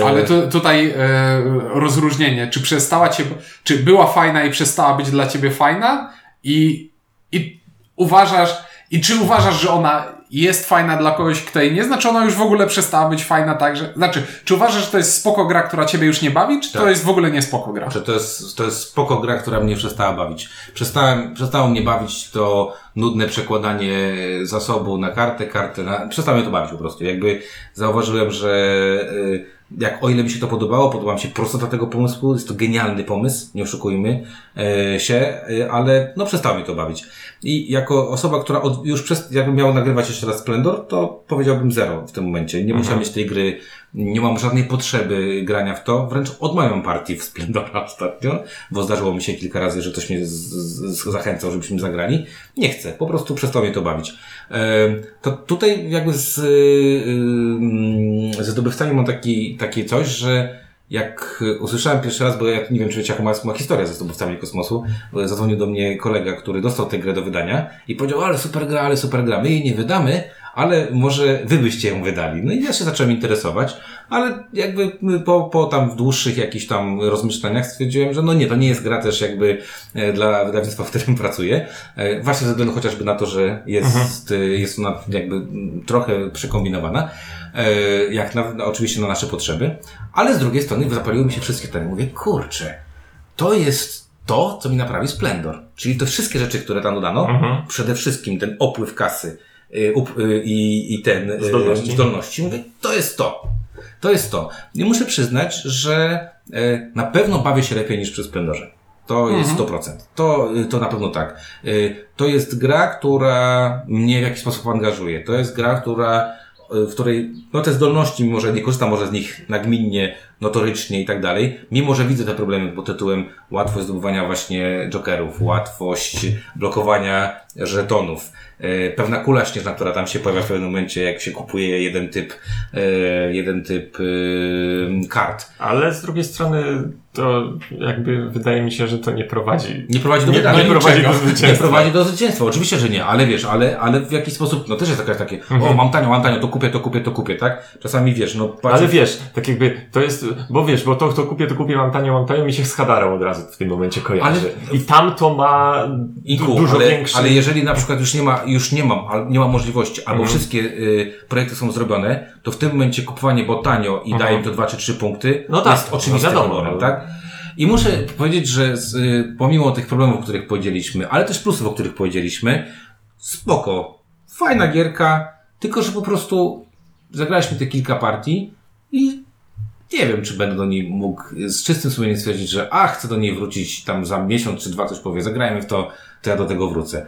e, Ale tu, tutaj e, rozróżnienie, czy przestała cię, czy była fajna i przestała być dla ciebie fajna i, i uważasz, i czy uważasz, że ona jest fajna dla kogoś, kto jej nie zna, czy ona już w ogóle przestała być fajna także, znaczy, czy uważasz, że to jest spoko gra, która ciebie już nie bawi, czy to Tak. jest w ogóle nie spoko gra? Że to jest, to jest spoko gra, która mnie przestała bawić. Przestałem, przestało mnie bawić to nudne przekładanie zasobu na kartę, kartę na... Przestało mnie to bawić po prostu. Jakby zauważyłem, że y, jak o ile mi się to podobało, podoba mi się prostota tego pomysłu, jest to genialny pomysł, nie oszukujmy y, się, y, ale no przestało mnie to bawić. I jako osoba, która od, już przez, jakbym miał nagrywać jeszcze raz Splendor, to powiedziałbym zero w tym momencie. Nie musiałem mieć tej gry, nie mam żadnej potrzeby grania w to, wręcz odmawiam partii w Splendora ostatnio, bo zdarzyło mi się kilka razy, że ktoś mnie z, z, zachęcał, żebyśmy zagrali. Nie chcę, po prostu przestało mnie to bawić. Em, To tutaj jakby z, ym, ze zdobywcami mam taki, takie coś, że jak y, usłyszałem pierwszy raz, bo ja nie wiem, czy wiecie, jaka ma, ma historia ze zdobywcami kosmosu, zadzwonił do mnie kolega, który dostał tę grę do wydania i powiedział, ale super gra, ale super gra, my jej nie wydamy, ale może wy byście ją wydali. No i ja się zacząłem interesować, ale jakby po, po tam dłuższych jakichś tam rozmyślaniach stwierdziłem, że no nie, to nie jest gra też jakby e, dla wydawnictwa, w którym pracuję. E, Właśnie ze względu chociażby na to, że jest, e, jest ona jakby trochę przekombinowana, jak na, oczywiście na nasze potrzeby, ale z drugiej strony zapaliły mi się wszystkie te. Mówię, kurczę, to jest to, co mi naprawi Splendor. Czyli to wszystkie rzeczy, które tam dodano, Mhm. przede wszystkim ten opływ kasy i, i ten y, Zdolności. zdolności. Mówię, to jest to. To jest to. I muszę przyznać, że y, na pewno bawię się lepiej niż przy Splendorze. To jest 100%. To, y, to na pewno tak. Y, To jest gra, która mnie w jakiś sposób angażuje. To jest gra, która, y, w której no te zdolności, mimo że nie korzystam może z nich nagminnie, notorycznie i tak dalej, mimo że widzę te problemy pod tytułem łatwość zdobywania właśnie jokerów, łatwość blokowania żetonów, e, pewna kula śnieżna, która tam się pojawia w pewnym momencie, jak się kupuje jeden typ, e, jeden typ e, kart. Ale z drugiej strony to jakby wydaje mi się, że to nie prowadzi. Nie prowadzi do Nie, nie prowadzi do Nie zwycięstwa. prowadzi do zwycięstwa. Oczywiście, że nie, ale wiesz, ale, ale w jakiś sposób, no też jest jakaś takie, Mhm. o, mam tanio, mam tanio, to kupię, to kupię, to kupię, tak? Czasami wiesz, no patrz, Ale wiesz, tak jakby to jest, bo wiesz, bo to, to kupię, to kupię, mam tanio, mam tanio, mi się z Hadarą od razu w tym momencie kojarzy. I tam to ma du- dużo ale, większy... ale jeżeli na przykład już nie ma, już nie mam, nie ma możliwości, albo Mhm. wszystkie y, projekty są zrobione, to w tym momencie kupowanie bo tanio i daje mi to dwa czy trzy punkty, Mhm. No tak, jest oczywistym no wiadomo, wyborem, no. tak? I muszę powiedzieć, że z, y, pomimo tych problemów, o których powiedzieliśmy, ale też plusów, o których powiedzieliśmy, spoko, fajna gierka, tylko że po prostu zagraliśmy te kilka partii i nie wiem, czy będę do niej mógł z czystym sumieniem stwierdzić, że a, chcę do niej wrócić tam za miesiąc czy dwa, coś powie, zagrajmy w to, to ja do tego wrócę.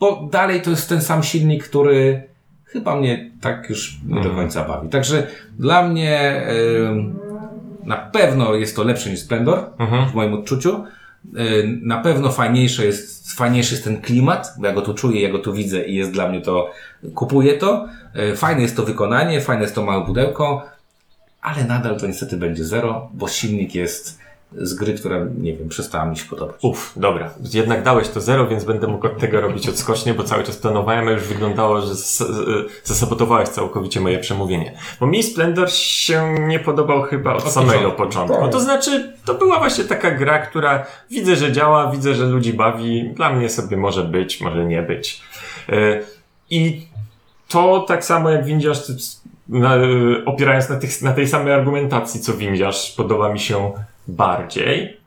Bo dalej to jest ten sam silnik, który chyba mnie tak już nie do końca bawi. Także dla mnie na pewno jest to lepsze niż Splendor, w moim odczuciu. Na pewno fajniejsze jest, fajniejszy jest ten klimat, bo ja go tu czuję, ja go tu widzę i jest dla mnie to, kupuję to. Yy, Fajne jest to wykonanie, fajne jest to małe pudełko, ale nadal to niestety będzie zero, bo silnik jest z gry, która, nie wiem, przestała mi się podobać. Uff, dobra. Jednak dałeś to zero, więc będę mógł od tego robić odskocznie, bo cały czas planowałem, a już wyglądało, że z- zasabotowałeś całkowicie moje przemówienie. Bo mi Splendor się nie podobał chyba od, Od samego początku. początku. Tak. To znaczy, to była właśnie taka gra, która widzę, że działa, widzę, że ludzi bawi. Dla mnie sobie może być, może nie być. E, I to tak samo jak windziarz, na, opierając na, tych, na tej samej argumentacji, co windziarz, podoba mi się bardziej.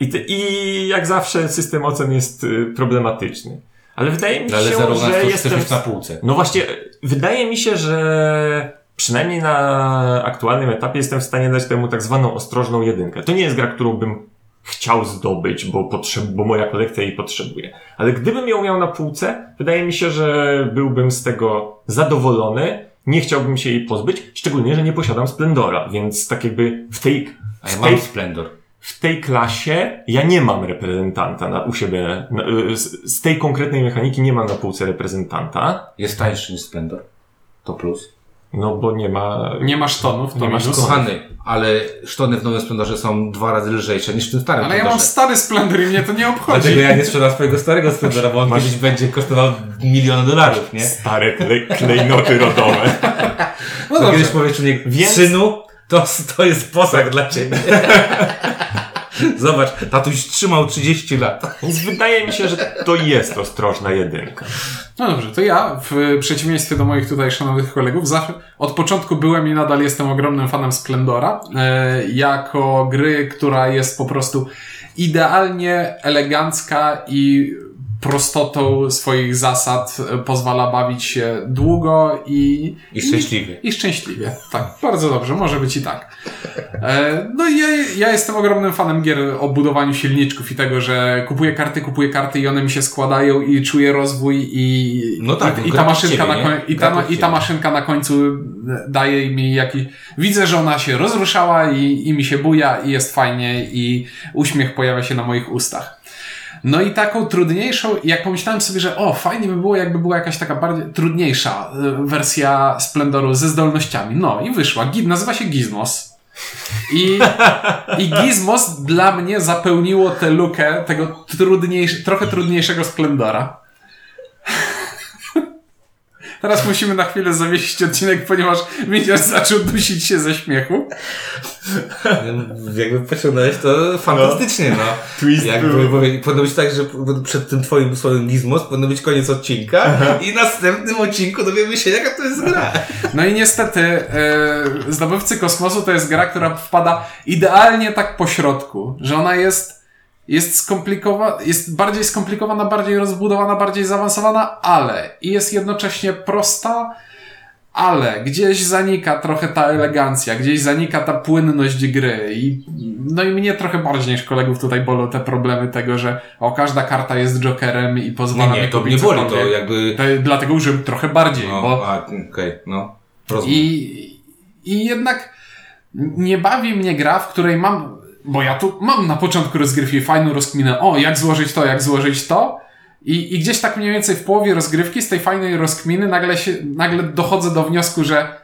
I, I jak zawsze system ocen jest y, problematyczny. Ale wydaje mi się, Ale że jestem... na półce. No właśnie, wydaje mi się, że przynajmniej na aktualnym etapie jestem w stanie dać temu tak zwaną ostrożną jedynkę. To nie jest gra, którą bym chciał zdobyć, bo, potrzeb, bo moja kolekcja jej potrzebuje. Ale gdybym ją miał na półce, wydaje mi się, że byłbym z tego zadowolony. Nie chciałbym się jej pozbyć, szczególnie, że nie posiadam Splendora, więc tak jakby w tej, A ja w mam tej, Splendor. w tej klasie ja nie mam reprezentanta na, u siebie. Na, y, z, z tej konkretnej mechaniki nie mam na półce reprezentanta. Jest tańszy niż Splendor. To plus. No bo nie ma. Nie ma sztonów, to Nie masz minus. Kochany, ale sztony w nowym Splendorze są dwa razy lżejsze niż w tym starym Ale ja mam stary Splendor i mnie to nie obchodzi. Dlatego ja nie sprzedam swojego starego Splendora, bo on Masz- kiedyś będzie kosztował miliony dolarów, nie? Stare klej, klejnoty rodowe. No To dobrze. kiedyś powiesz do mnie, Więc- synu, to, to jest posag dla ciebie. Zobacz, tatuś trzymał 30 lat. Więc wydaje mi się, że to jest ostrożna jedynka. No dobrze, to ja w przeciwieństwie do moich tutaj szanownych kolegów zawsze, od początku byłem i nadal jestem ogromnym fanem Splendora. E, jako gry, która jest po prostu idealnie elegancka i prostotą swoich zasad e, pozwala bawić się długo i, I szczęśliwie. i szczęśliwie. Tak, bardzo dobrze, może być i tak. E, no i ja, ja jestem ogromnym fanem gier o budowaniu silniczków i tego, że kupuję karty, kupuję karty i one mi się składają i czuję rozwój i, No tak, i, i, ta maszynka ciebie, na koń, i, ta, i ta maszynka na końcu daje mi jakiś... Widzę, że ona się rozruszała i, i mi się buja i jest fajnie i uśmiech pojawia się na moich ustach. No i taką trudniejszą, jak pomyślałem sobie, że o, fajnie by było, jakby była jakaś taka bardziej trudniejsza y, wersja Splendoru ze zdolnościami. No i wyszła. Nazywa się Gizmos. I, I Gizmos dla mnie zapełniło tę lukę tego trudniejsze, trochę trudniejszego Splendora. Teraz musimy na chwilę zawiesić odcinek, ponieważ Minior zaczął dusić się ze śmiechu. Jakby pociągnąłeś to fantastycznie, no. Twist Jakby był- powinno być tak, że przed tym twoim słowem gizmos powinno być koniec odcinka i w następnym odcinku dowiemy się, jaka to jest gra. No i niestety e, Zdobywcy Kosmosu to jest gra, która wpada idealnie tak po środku, że ona jest jest skomplikowana, jest bardziej skomplikowana, bardziej rozbudowana, bardziej zaawansowana, ale i jest jednocześnie prosta, ale gdzieś zanika trochę ta elegancja, gdzieś zanika ta płynność gry i no i mnie trochę bardziej niż kolegów tutaj bolą te problemy tego, że o, każda karta jest jokerem i Nie, pozwala nie, mi to kupić nie boli, to jakby... To Dlatego użyłem trochę bardziej, No, bo a, okej, no. Rozumiem. i, I jednak nie bawi mnie gra, w której mam, bo ja tu mam na początku rozgrywki fajną rozkminę, o, jak złożyć to, jak złożyć to. I, I gdzieś tak mniej więcej w połowie rozgrywki z tej fajnej rozkminy nagle się, nagle dochodzę do wniosku, że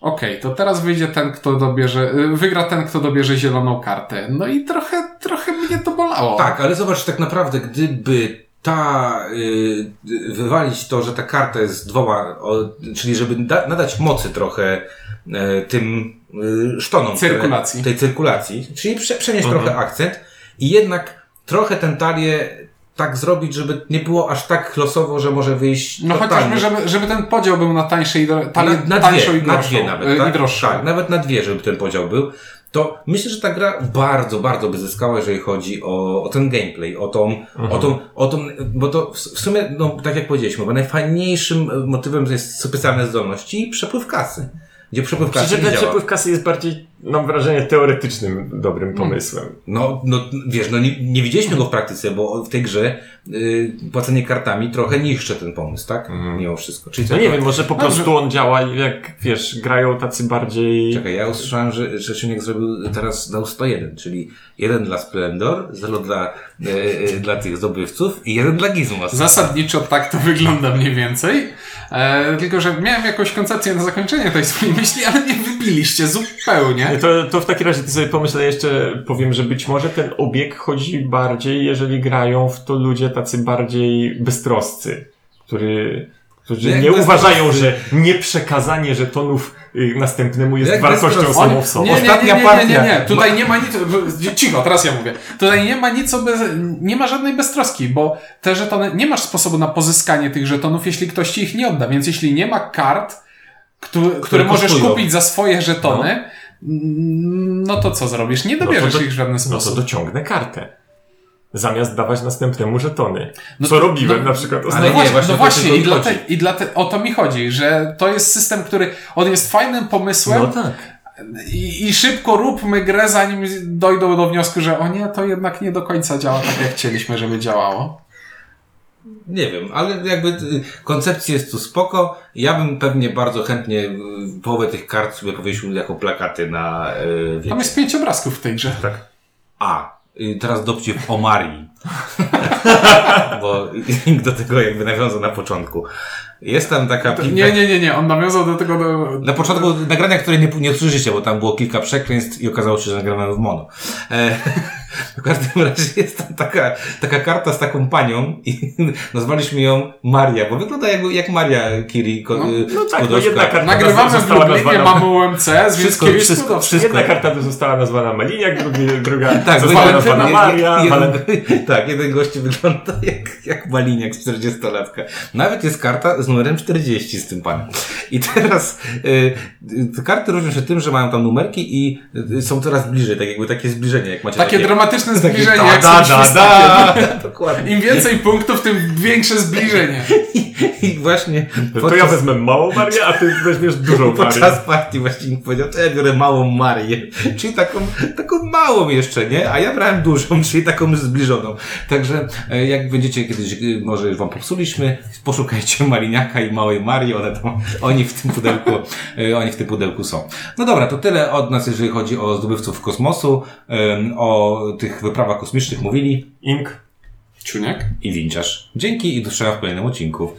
okej, to teraz wyjdzie ten, kto dobierze, y, wygra ten, kto dobierze zieloną kartę. No i trochę, trochę mnie to bolało. Tak, ale zobacz, tak naprawdę, gdyby ta, y, wywalić to, że ta karta jest dwoma, o, czyli żeby da, nadać mocy trochę e, tym y, które- Cyrkulacji. tej cyrkulacji, czyli prze, przenieść Mhm. trochę akcent i jednak trochę ten talię tak zrobić, żeby nie było aż tak losowo, że może wyjść No totalnie. chociażby, żeby, żeby ten podział był na tańsze i, na, na, tańszą dwie, i na dwie nawet, y, tak? I droższą. Tak, nawet na dwie, żeby ten podział był. To myślę, że ta gra bardzo, bardzo by zyskała, jeżeli chodzi o, o ten gameplay, o tą, Mhm. o tą, o tą, bo to w sumie, no, tak jak powiedzieliśmy, bo najfajniejszym motywem jest specjalne zdolności i przepływ kasy. Gdzie przepływ kasy Przecież nie ten działa. przepływ kasy jest bardziej, mam wrażenie, teoretycznym dobrym Hmm. pomysłem. No, no, wiesz, no nie, nie widzieliśmy go w praktyce, bo w tej grze y, płacenie kartami trochę niszczy ten pomysł, tak? Mimo wszystko. Czyli No nie wiem, może po Dobrze. prostu on działa i jak, wiesz, grają tacy bardziej... Czekaj, ja usłyszałem, że, że Ciuniek zrobił teraz dał 101, czyli jeden dla Splendor, zero dla, e, e, dla tych zdobywców i jeden dla Gizmos. Zasadniczo tak to wygląda mniej więcej. E, tylko, że miałem jakąś koncepcję na zakończenie tej swojej myśli, ale nie wybiliście zupełnie. To, to w takim razie ty sobie pomyślę jeszcze, powiem, że być może ten obieg chodzi bardziej, jeżeli grają w to ludzie tacy bardziej beztroscy, który, którzy nie uważają, że nieprzekazanie żetonów y, następnemu jest Jak wartością samą w sobie. Nie, nie, nie, Ostatnia nie, nie, nie, partia. nie. Tutaj nie ma nic. Cicho, teraz ja mówię. Tutaj nie ma nic nie ma żadnej beztroski, bo te żetony, nie masz sposobu na pozyskanie tych żetonów, jeśli ktoś ci ich nie odda. Więc jeśli nie ma kart, które, które możesz kosztują. kupić za swoje żetony, mm, no to co zrobisz? Nie dobierzesz do- ich w żaden No to sposób. dociągnę kartę. Zamiast dawać następnemu żetony. No Co robiłem no- na przykład Ale No ostatnio. nie, właśnie, no właśnie i, dlate, i dlate, o to mi chodzi, że to jest system, który on jest fajnym pomysłem No tak. i, i szybko róbmy grę, zanim dojdą do wniosku, że o nie, to jednak nie do końca działa tak, jak chcieliśmy, żeby działało. Nie wiem, ale jakby y, koncepcja jest tu spoko. Ja bym pewnie bardzo chętnie y, połowę tych kart sobie powiesił jako plakaty na y, wiecie. Tam jest pięć obrazków w tej grze. Tak. A, teraz dowcip o Marii. Bo link do tego jakby nawiązał na początku. Jest tam taka To, nie, nie, nie, nie, on nawiązał do tego do... Na początku nagrania, które nie, nie usłyszycie, bo tam było kilka przekleństw i okazało się, że nagramy w mono. E, w każdym razie jest tam taka, taka karta z taką panią i nazwaliśmy ją Maria, bo wygląda jak, jak Maria Kiri Ko, No, y, no tak, no jedna karta- Nagrywamy w została Lublinie, nazwana- mamy UMC, więc Wszystko, wszystko, wszystko. Jedna karta została nazwana Maliniak, drugi, druga Tak, została nazwana Maria. jeden, tak, jeden gościu wygląda jak, jak maliniak z 40-latka. Nawet jest karta z numerem 40 z tym panem. I teraz y, y, te karty różnią się tym, że mają tam numerki i y, są coraz bliżej, tak jakby takie zbliżenie, jak macie Takie dramatyczne zbliżenie, da, jak da, da, da. Dokładnie. Im więcej punktów, tym większe zbliżenie. I, I właśnie To ja wezmę małą Marię, a ty weźmiesz dużą Marię. podczas partii właśnie powiedział, to ja biorę małą Marię, czyli taką, taką małą jeszcze, nie? A ja brałem dużą, czyli taką zbliżoną. Także e, jak będziecie kiedyś, e, może już wam popsuliśmy, poszukajcie Maliniaka i małej Marii, one tam, oni w tym pudełku, e, oni w tym pudełku są. No dobra, to tyle od nas, jeżeli chodzi o zdobywców kosmosu, o tych wyprawach kosmicznych mówili Ink. Ciuniek? i winciarz. Dzięki i do zobaczenia w kolejnym odcinku.